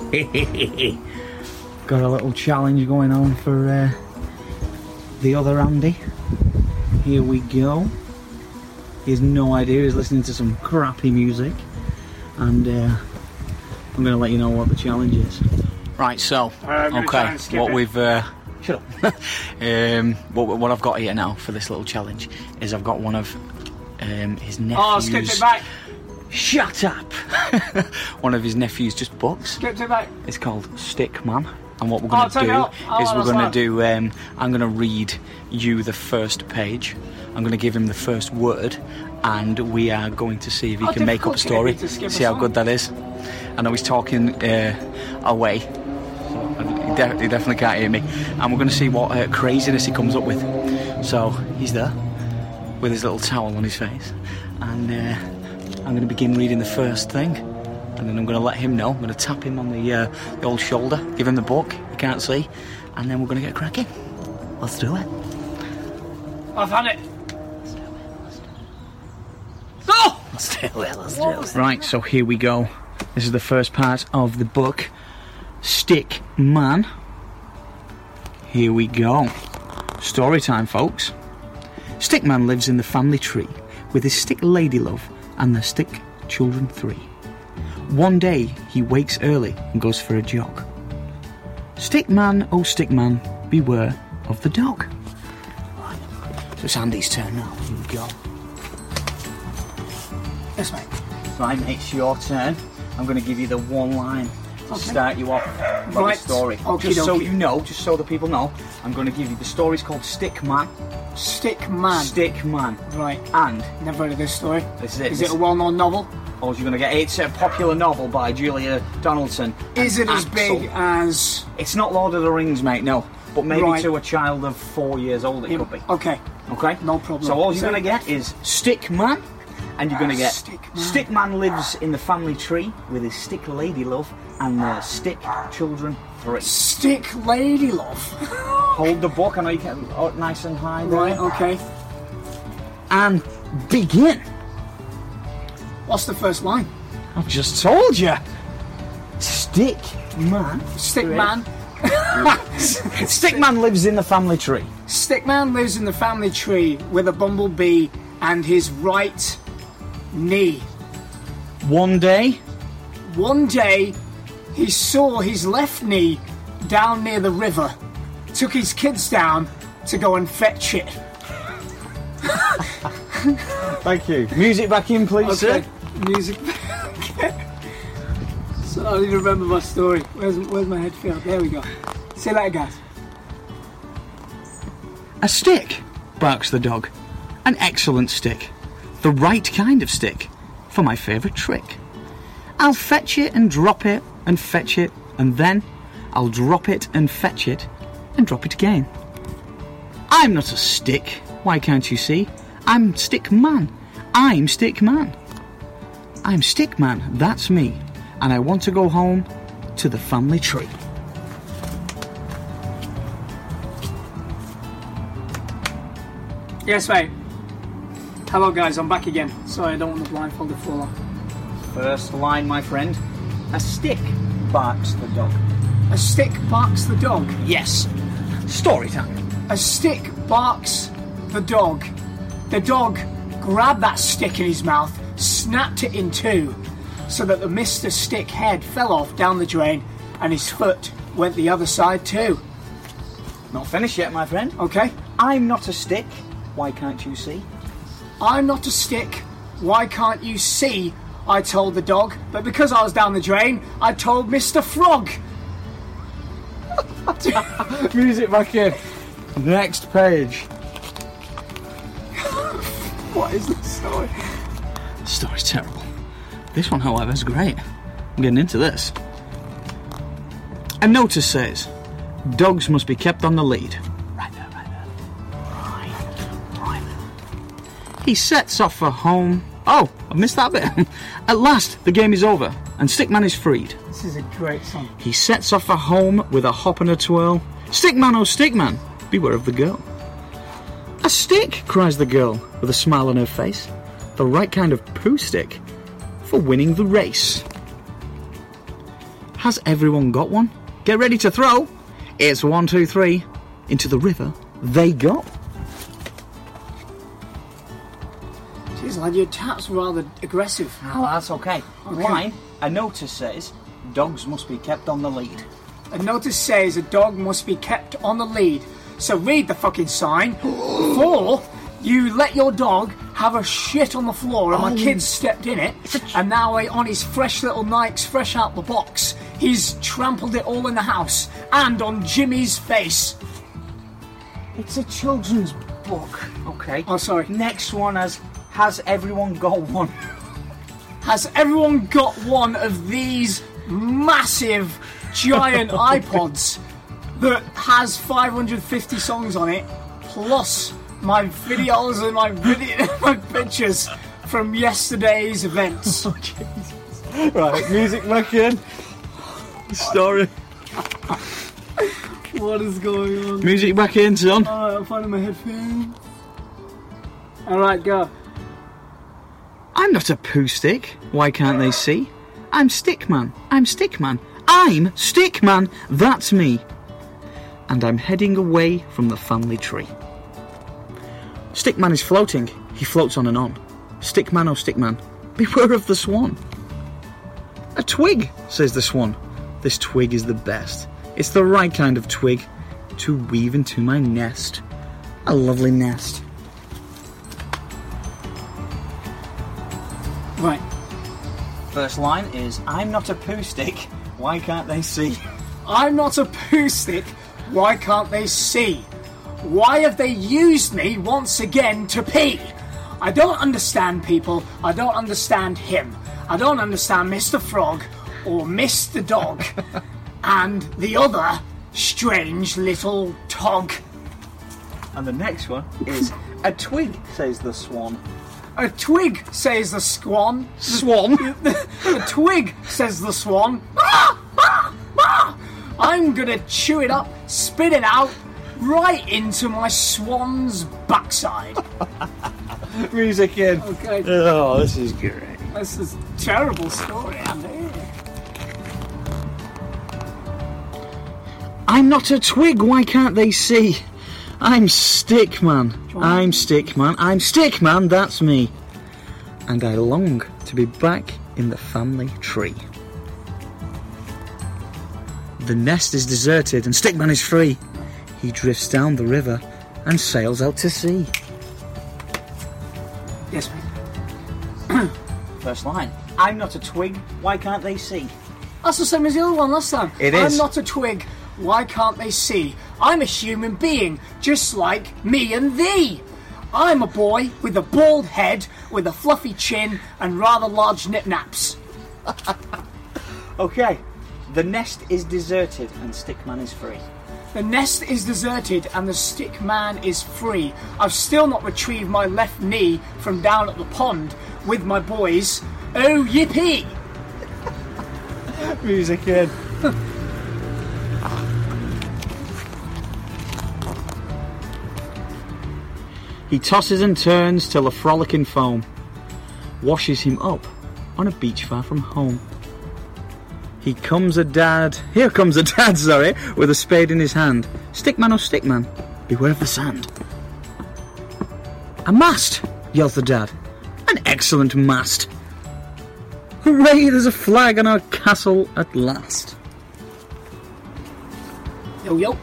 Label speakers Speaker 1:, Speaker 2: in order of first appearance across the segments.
Speaker 1: Got a little challenge going on for uh, the other Andy. Here we go. He has no idea. He's listening to some crappy music, and uh, I'm going to let you know what the challenge is. Right. So,
Speaker 2: I'm gonna try
Speaker 1: okay, what
Speaker 2: it.
Speaker 1: we've uh, shut up. um, what, what I've got here now for this little challenge is I've got one of um, his nephews.
Speaker 2: Oh, skip it back.
Speaker 1: Shut up! one of his nephews just books.
Speaker 2: It back.
Speaker 1: It's called Stick Man. And what we're
Speaker 2: Oh,
Speaker 1: going to do.
Speaker 2: Oh,
Speaker 1: is we're going to do. Um, I'm going to read you the first page. I'm going to give him the first word, and we are going to see if he can make up a
Speaker 2: difficult can it
Speaker 1: story. See how good that is. I know he's talking uh, away. He, de- he definitely can't hear me. And we're going to see what uh, craziness he comes up with. So he's there with his little towel on his face, and uh, I'm going to begin reading the first thing, and then I'm going to let him know. I'm going to tap him on the, uh, the old shoulder, give him the book. He can't see, and then we're going to get cracking. Let's do it.
Speaker 2: I've had it.
Speaker 1: Let's do it. Let's do it. Right. So here we go. This is the first part of the book, Stick Man. Here we go. Story time, folks. Stickman lives in the family tree with his stick lady love and their stick children three. One day he wakes early and goes for a jog. Stickman, oh Stickman, beware of the dog. Right. So it's Andy's turn now. Here we go.
Speaker 2: Yes, mate.
Speaker 1: Right, it's your turn. I'm going to give you the one line to
Speaker 2: Okay.
Speaker 1: start you off with
Speaker 2: Right.
Speaker 1: the story.
Speaker 2: Okie
Speaker 1: just so you know, just so the people know, I'm going to give you the story's called Stick Man.
Speaker 2: Stick Man.
Speaker 1: Stick Man.
Speaker 2: Right.
Speaker 1: And
Speaker 2: Never heard of this story.
Speaker 1: this is it.
Speaker 2: Is
Speaker 1: This-
Speaker 2: it a well-known novel?
Speaker 1: Oh, you're going to get it's a popular novel by Julia Donaldson.
Speaker 2: Is it as big as?
Speaker 1: It's not Lord of the Rings, mate. No, but maybe
Speaker 2: Right.
Speaker 1: to a child of four years old, it could be.
Speaker 2: Okay.
Speaker 1: Okay,
Speaker 2: No problem.
Speaker 1: So all you're going to get is Stick Man, and you're going to ah, get
Speaker 2: Stick Man.
Speaker 1: Stick Man lives in the family tree with his stick lady love and their stick children
Speaker 2: Stick Lady Love.
Speaker 1: Hold the book. And I know you can. Oh, nice and high. there.
Speaker 2: right. Okay.
Speaker 1: And begin.
Speaker 2: What's the first line?
Speaker 1: I've just told you. Stick Man.
Speaker 2: Stick. Man.
Speaker 1: Stick Man lives in the family tree.
Speaker 2: Stickman lives in the family tree with a bumblebee and his right knee.
Speaker 1: One day,
Speaker 2: One day, he saw his left knee down near the river, took his kids down to go and fetch it.
Speaker 1: Thank you. Music back in, please,
Speaker 2: Okay,
Speaker 1: sir.
Speaker 2: music. okay. So I need to remember my story. Where's, where's my headphone? There we go. See you later, guys.
Speaker 1: A stick, barks the dog. An excellent stick. The right kind of stick for my favourite trick. I'll fetch it and drop it and fetch it, and then I'll drop it and fetch it and drop it again. I'm not a stick, why can't you see? I'm Stick Man. I'm Stick Man. I'm Stick Man, that's me, and I want to go home to the family tree.
Speaker 2: Yes, mate. Hello, guys. I'm back again. Sorry, I don't want the blindfold to fall.
Speaker 1: First line, my friend. A stick barks the dog.
Speaker 2: A stick barks the dog.
Speaker 1: Yes. Story time.
Speaker 2: A stick barks the dog. The dog grabbed that stick in his mouth, snapped it in two, so that the Mr. Stick head fell off down the drain and his foot went the other side too.
Speaker 1: Not finished yet, my friend.
Speaker 2: Okay?
Speaker 1: I'm not a stick. Why can't you see?
Speaker 2: I'm not a stick. Why can't you see? I told the dog, but because I was down the drain, I told Mr. Frog.
Speaker 1: Music back in. Next page.
Speaker 2: What is this story?
Speaker 1: The story's terrible. This one, however, is great. I'm getting into this. A notice says, dogs must be kept on the lead. Right there, right there. Right, right. He sets off for home. Oh, I missed that bit. At last, the game is over, and Stickman is freed.
Speaker 2: This is a great song.
Speaker 1: He sets off for home with a hop and a twirl. Stickman, oh stickman, beware of the girl. A stick, cries the girl, with a smile on her face. The right kind of poo stick for winning the race. Has everyone got one? Get ready to throw. It's one, two, three. Into the river they go.
Speaker 2: Lad, your tap's rather aggressive.
Speaker 1: Oh, that's okay.
Speaker 2: Oh, okay.
Speaker 1: Line, a notice says dogs must be kept on the lead.
Speaker 2: A notice says a dog must be kept on the lead. So read the fucking sign before you let your dog have a shit on the floor and my oh. kid stepped in it and now on his fresh little Nikes fresh out the box he's trampled it all in the house and on Jimmy's face.
Speaker 1: It's a children's book. Okay.
Speaker 2: Oh sorry.
Speaker 1: Next one has has everyone got one?
Speaker 2: Has everyone got one of these massive giant iPods that has 550 songs on it, plus my videos and my video, my pictures from yesterday's events?
Speaker 1: Oh, right, music back in. Story.
Speaker 2: what is going on?
Speaker 1: Music back in, son.
Speaker 2: Alright, I'm finding my headphones. Alright, go.
Speaker 1: I'm not a poo stick. Why can't they see? I'm Stickman. I'm Stickman. I'm Stickman. That's me. And I'm heading away from the family tree. Stickman is floating. He floats on and on. Stickman, oh Stickman, beware of the swan. A twig, says the swan. This twig is the best. It's the right kind of twig to weave into my nest. A lovely nest. First line is I'm not a poo stick. Why can't they see?
Speaker 2: I'm not a poo stick. Why can't they see? Why have they used me once again to pee? I don't understand people. I don't understand him. I don't understand Mr. Frog or Mr. Dog and the other strange little tog.
Speaker 1: And the next one is a twig, says the swan.
Speaker 2: A twig, says the swan.
Speaker 1: Swan?
Speaker 2: A twig, says the swan. Ah, ah, ah. I'm gonna chew it up, spit it out, right into my swan's backside.
Speaker 1: Music in.
Speaker 2: Okay,
Speaker 1: Oh, this is great.
Speaker 2: this is a terrible story, Andy.
Speaker 1: I'm not a twig, why can't they see? I'm Stickman. I'm Stickman. I'm Stickman, that's me. And I long to be back in the family tree. The nest is deserted and Stickman is free. He drifts down the river and sails out to sea.
Speaker 2: Yes, mate.
Speaker 1: First line. I'm not a twig, why can't they see?
Speaker 2: That's the same as the other one last time.
Speaker 1: It
Speaker 2: I'm
Speaker 1: is.
Speaker 2: not a twig. Why can't they see? I'm a human being, just like me and thee. I'm a boy with a bald head, with a fluffy chin, and rather large nip-naps.
Speaker 1: Okay. The nest is deserted and Stickman is free.
Speaker 2: The nest is deserted and the stick man is free. I've still not retrieved my left knee from down at the pond with my boys. Oh, yippee!
Speaker 1: Music in. he tosses and turns till a frolicking foam washes him up on a beach far from home. He comes a dad, here comes a dad, sorry, with a spade in his hand. Stickman, oh stickman, beware of the sand. A mast, yells the dad. An excellent mast. Hooray, there's a flag on our castle at last.
Speaker 2: Yo, yo.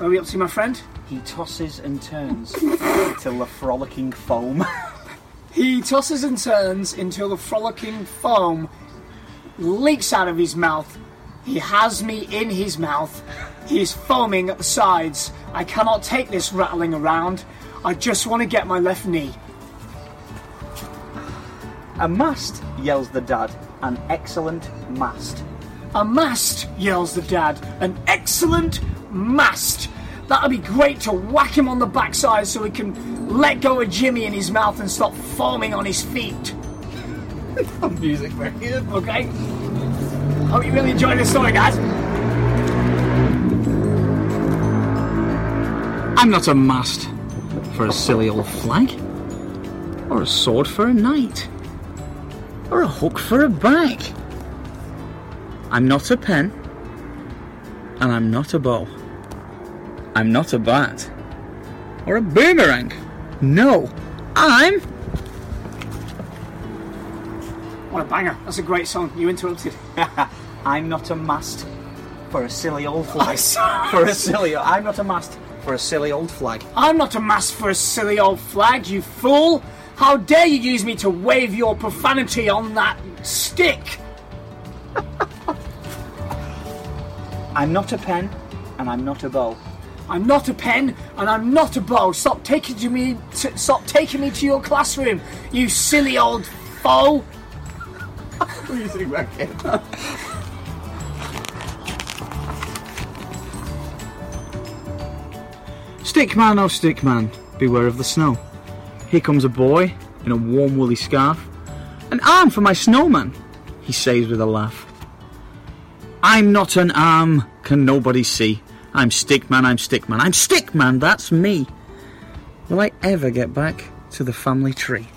Speaker 2: We up to, my friend?
Speaker 1: He tosses and turns till the frolicking foam.
Speaker 2: He tosses and turns until the frolicking foam leaks out of his mouth. He has me in his mouth. He is foaming at the sides. I cannot take this rattling around. I just want to get my left knee.
Speaker 1: A mast, yells the dad. An excellent mast.
Speaker 2: A mast, yells the dad. An excellent mast. That'd be great to whack him on the backside so he can let go of Jimmy in his mouth and stop foaming on his feet.
Speaker 1: Music very good.
Speaker 2: Okay? Hope you really enjoyed this story, guys.
Speaker 1: I'm not a mast for a silly old flag, or a sword for a knight, or a hook for a bag. I'm not a pen, and I'm not a bow. I'm not a bat, or a boomerang. No, I'm.
Speaker 2: What a banger. That's a great song. You interrupted.
Speaker 1: I'm not a mast for a silly old flag. for a silly. I'm not a mast for a silly old flag.
Speaker 2: I'm not a mast for a silly old flag, you fool! How dare you use me to wave your profanity on that stick?
Speaker 1: I'm not a pen, and I'm not a bow.
Speaker 2: I'm not a pen and I'm not a bow. Stop taking to me. To, stop taking me to your classroom, you silly old fool.
Speaker 1: What do you think about Stickman, oh stickman, beware of the snow. Here comes a boy in a warm woolly scarf. An arm for my snowman, he says with a laugh. I'm not an arm, can nobody see. I'm stickman, I'm stickman, I'm stickman, that's me. Will I ever get back to the family tree?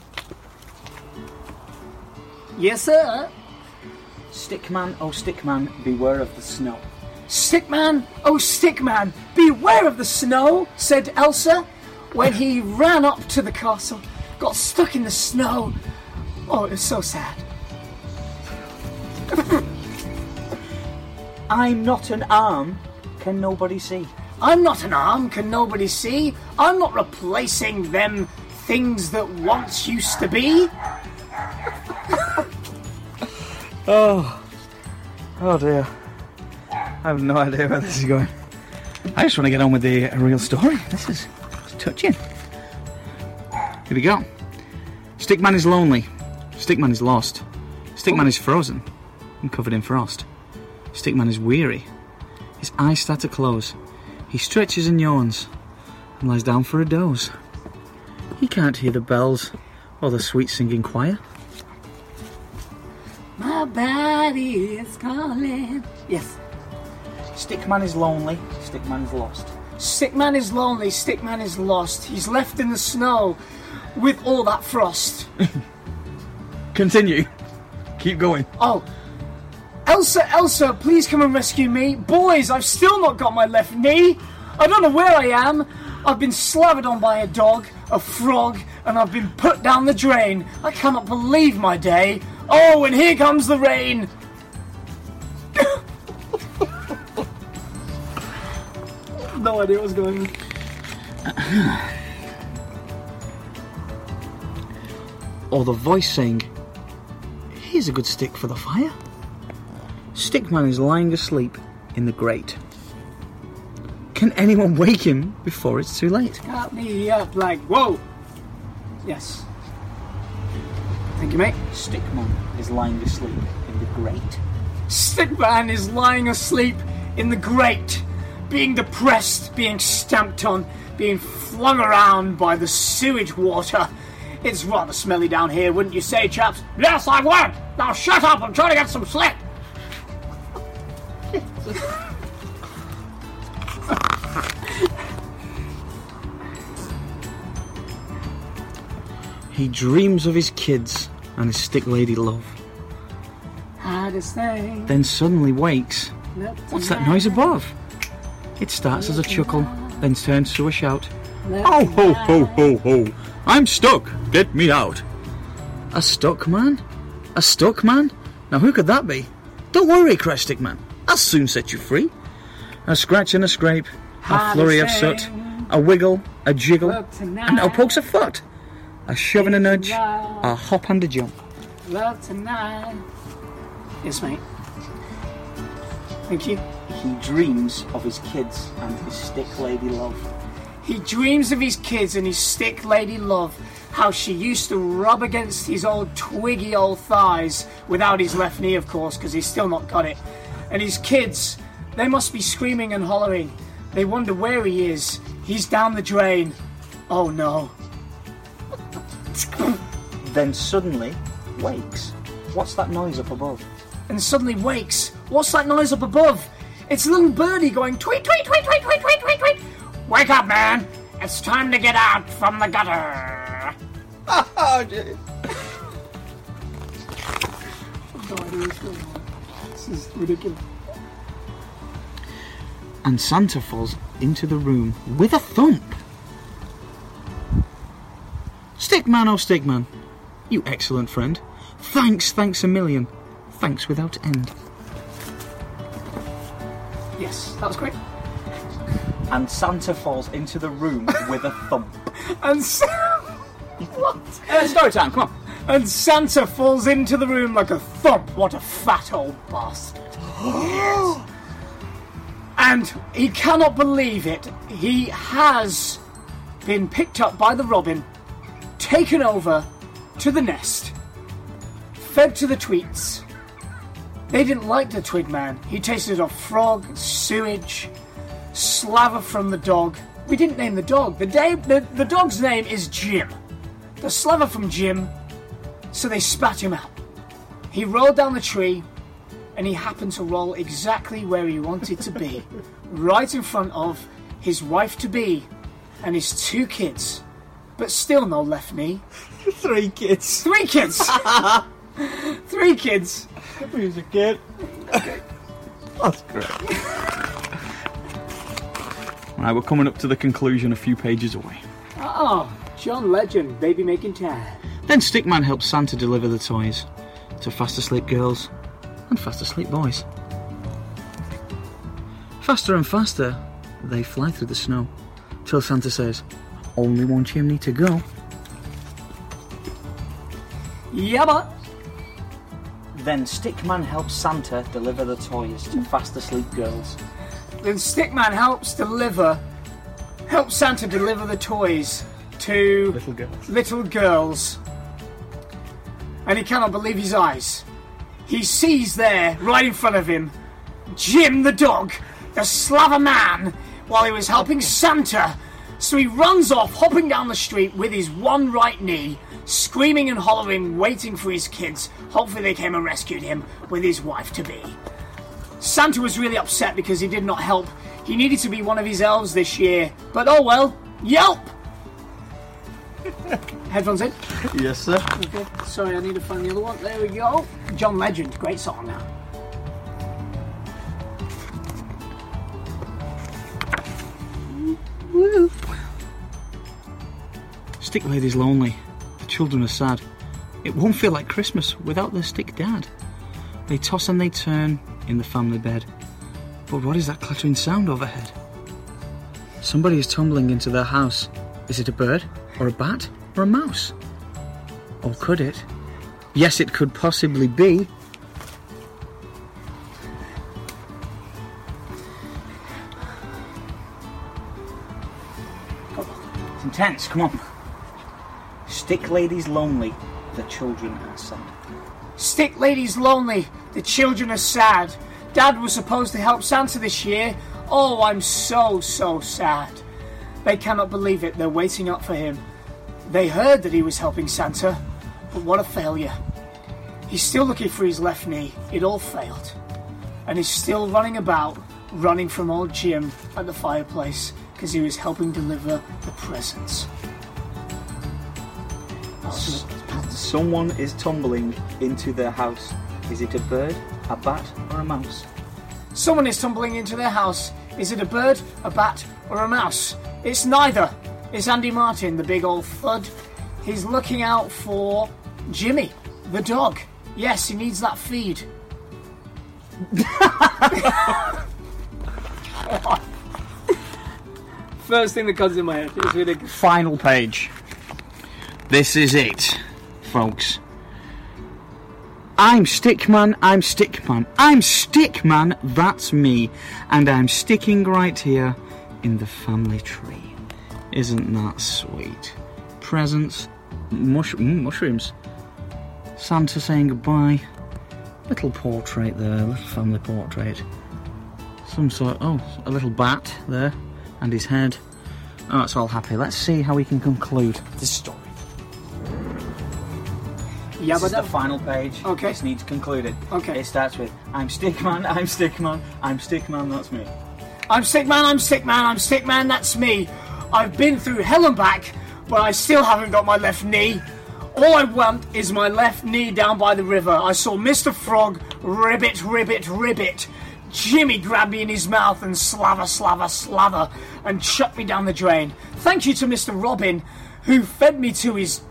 Speaker 2: Yes, sir.
Speaker 1: Stickman, oh stickman, beware of the snow.
Speaker 2: Stickman, oh stickman, beware of the snow, said Elsa when he ran up to the castle, got stuck in the snow. Oh, it was so sad.
Speaker 1: I'm not an arm, can nobody see.
Speaker 2: I'm not an arm, can nobody see? I'm not replacing them things that once used to be.
Speaker 1: Oh, oh dear. I have no idea where this is going. I just want to get on with the uh, real story. This is touching. Here we go. Stickman is lonely. Stickman is lost. Stickman is frozen and covered in frost. Stickman is weary. His eyes start to close. He stretches and yawns and lies down for a doze. He can't hear the bells or the sweet singing choir.
Speaker 2: My body is calling. Yes.
Speaker 1: Stickman is lonely. Stickman is lost.
Speaker 2: Stickman is lonely, Stickman is lost. He's left in the snow with all that frost.
Speaker 1: Continue. Keep going.
Speaker 2: Oh. Elsa, Elsa, please come and rescue me. Boys, I've still not got my left knee. I don't know where I am. I've been slathered on by a dog, a frog, and I've been put down the drain. I cannot believe my day. Oh, and here comes the rain. no idea what's going on.
Speaker 1: Or the voice saying, Here's a good stick for the fire. Stickman is lying asleep in the grate. Can anyone wake him before it's too late?
Speaker 2: Got me up like, whoa. Yes. Thank you, mate.
Speaker 1: Stickman is lying asleep in the grate.
Speaker 2: Stickman is lying asleep in the grate, being depressed, being stamped on, being flung around by the sewage water. It's rather smelly down here, wouldn't you say, chaps? Yes, I would! Now shut up, I'm trying to get some sleep!
Speaker 1: He dreams of his kids and his stick lady love.
Speaker 2: Hardest thing.
Speaker 1: Then suddenly wakes. What's that noise above? It starts as a chuckle, then turns to a shout. Oh ho ho ho ho! I'm stuck! Get me out! A stuck man? A stuck man? Now who could that be? Don't worry, cries man. I'll soon set you free. A scratch and a scrape, a flurry of soot, a wiggle, a jiggle, and no pokes a foot. A shove and a nudge, a hop and a jump.
Speaker 2: Love tonight. Yes, mate. Thank you.
Speaker 1: He dreams of his kids and his stick lady love.
Speaker 2: He dreams of his kids and his stick lady love, how she used to rub against his old twiggy old thighs, without his left knee, of course, because he's still not got it. And his kids, they must be screaming and hollering. They wonder where he is. He's down the drain. Oh no.
Speaker 1: Then suddenly wakes. What's that noise up above?
Speaker 2: And suddenly wakes. What's that noise up above? It's a little birdie going tweet, tweet, tweet, tweet, tweet, tweet, tweet, tweet. Wake up, man! It's time to get out from the gutter.
Speaker 1: Oh, jeez.
Speaker 2: No idea what's going on. This is ridiculous.
Speaker 1: And Santa falls into the room with a thump. Stickman, oh Stickman, you excellent friend. Thanks, thanks a million. Thanks without end.
Speaker 2: Yes, that was great.
Speaker 1: And Santa falls into the room with a thump.
Speaker 2: And so, what?
Speaker 1: Uh, story time, come on.
Speaker 2: And Santa falls into the room like a thump. What a fat old bastard. Yes. And he cannot believe it. He has been picked up by the robin, taken over to the nest, fed to the tweets. They didn't like the twig man. He tasted of frog, sewage, slaver from the dog. We didn't name the dog. The, day, the, the dog's name is Jim. The slaver from Jim so they spat him out. He rolled down the tree, and he happened to roll exactly where he wanted to be, right in front of his wife to be and his two kids, but still no left knee.
Speaker 1: Three kids.
Speaker 2: Three kids! Three kids!
Speaker 1: Who's a kid? That's great. Right, we're coming up to the conclusion a few pages away.
Speaker 2: Oh, John Legend, baby making time.
Speaker 1: Then Stickman helps Santa deliver the toys to fast asleep girls and fast asleep boys. Faster and faster, they fly through the snow till Santa says, Only one chimney to go.
Speaker 2: Yabba!
Speaker 1: Then Stickman helps Santa deliver the toys to fast asleep girls.
Speaker 2: Then Stickman helps deliver, helps Santa deliver the toys to
Speaker 1: Little girls.
Speaker 2: little girls. And he cannot believe his eyes. He sees there, right in front of him, Jim the dog, the slaver man, while he was helping Santa. So he runs off, hopping down the street with his one right knee, screaming and hollering, waiting for his kids. Hopefully, they came and rescued him with his wife to be. Santa was really upset because he did not help. He needed to be one of his elves this year, but oh well. Yelp! Headphones in.
Speaker 1: Yes, sir.
Speaker 2: Okay, sorry, I need to find the other one. There we go. John Legend, great song now.
Speaker 1: Stick Lady's lonely. The children are sad. It won't feel like Christmas without their stick dad. They toss and they turn in the family bed. But what is that clattering sound overhead? Somebody is tumbling into their house. Is it a bird, or a bat, or a mouse? Or could it? Yes, it could possibly be. It's intense, come on. Stick Lady's lonely, the children are sad.
Speaker 2: Stick Lady's lonely, the children are sad. Dad was supposed to help Santa this year. Oh, I'm so, so sad. They cannot believe it, they're waiting up for him. They heard that he was helping Santa, but what a failure. He's still looking for his left knee, it all failed. And he's still running about, running from old Jim at the fireplace because he was helping deliver the presents.
Speaker 1: Someone is tumbling into their house. Is it a bird, a bat, or a mouse?
Speaker 2: Someone is tumbling into their house. Is it a bird, a bat, or a mouse? It's neither. It's Andy Martin, the big old thud. He's looking out for Jimmy, the dog. Yes, he needs that feed. First thing that comes in my head is ridiculous.
Speaker 1: Final page. This is it, folks. I'm Stickman, I'm Stickman, I'm Stickman, that's me, and I'm sticking right here in the family tree. Isn't that sweet? Presents, mush- mm, mushrooms, Santa saying goodbye, little portrait there, little family portrait, some sort, oh, a little bat there, and his head. Oh, it's all happy. Let's see how we can conclude this story.
Speaker 2: Yeah,
Speaker 1: This
Speaker 2: but
Speaker 1: is the final page.
Speaker 2: Okay.
Speaker 1: This needs concluded.
Speaker 2: Okay.
Speaker 1: It starts with I'm Stickman, I'm Stickman, I'm Stickman, that's me.
Speaker 2: I'm Stickman, I'm Stickman, I'm Stickman, that's me. I've been through hell and back, but I still haven't got my left knee. All I want is my left knee down by the river. I saw Mr. Frog Ribbit, ribbit, ribbit. Jimmy grabbed me in his mouth and slaver, slaver, slaver, and chucked me down the drain. Thank you to Mr. Robin, who fed me to his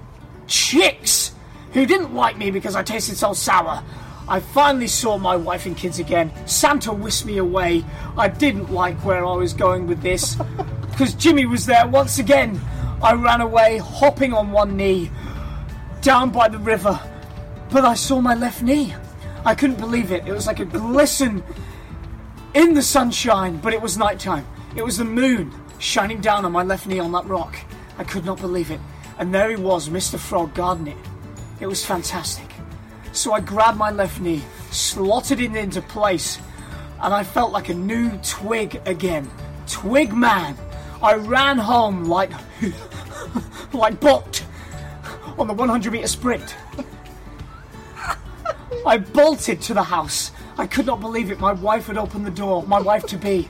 Speaker 2: chicks, who didn't like me because I tasted so sour. I finally saw my wife and kids again. Santa whisked me away. I didn't like where I was going with this, because Jimmy was there once again. I ran away, hopping on one knee, down by the river, but I saw my left knee. I couldn't believe it. It was like a glisten in the sunshine, but it was nighttime. It was the moon shining down on my left knee on that rock. I could not believe it. And there he was, Mr. Frog gardening. It was fantastic. So I grabbed my left knee, slotted it into place, and I felt like a new twig again. Twig man. I ran home like like Bolt on the 100 meter sprint. I bolted to the house. I could not believe it. My wife had opened the door. My wife to be.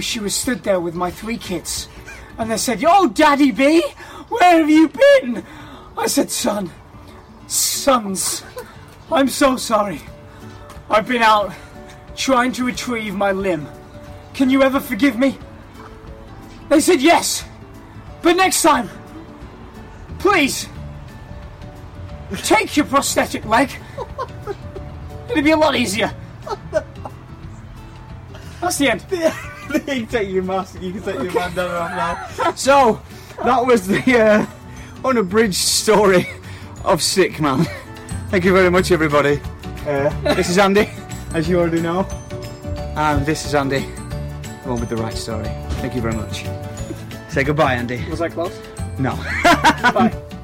Speaker 2: She was stood there with my three kids. And they said, Yo, Daddy B, where have you been? I said, Son, sons, I'm so sorry. I've been out trying to retrieve my limb. Can you ever forgive me? They said, Yes. But next time, please, take your prosthetic leg. It'd be a lot easier. That's the end.
Speaker 1: you can take your mask. You can take your bandana off now. So that was the uh, unabridged story of Sick Man. Thank you very much, everybody. Uh, this is Andy, as you already know, and this is Andy, the one with the right story. Thank you very much. Say goodbye, Andy.
Speaker 2: Was I close?
Speaker 1: No.
Speaker 2: Bye.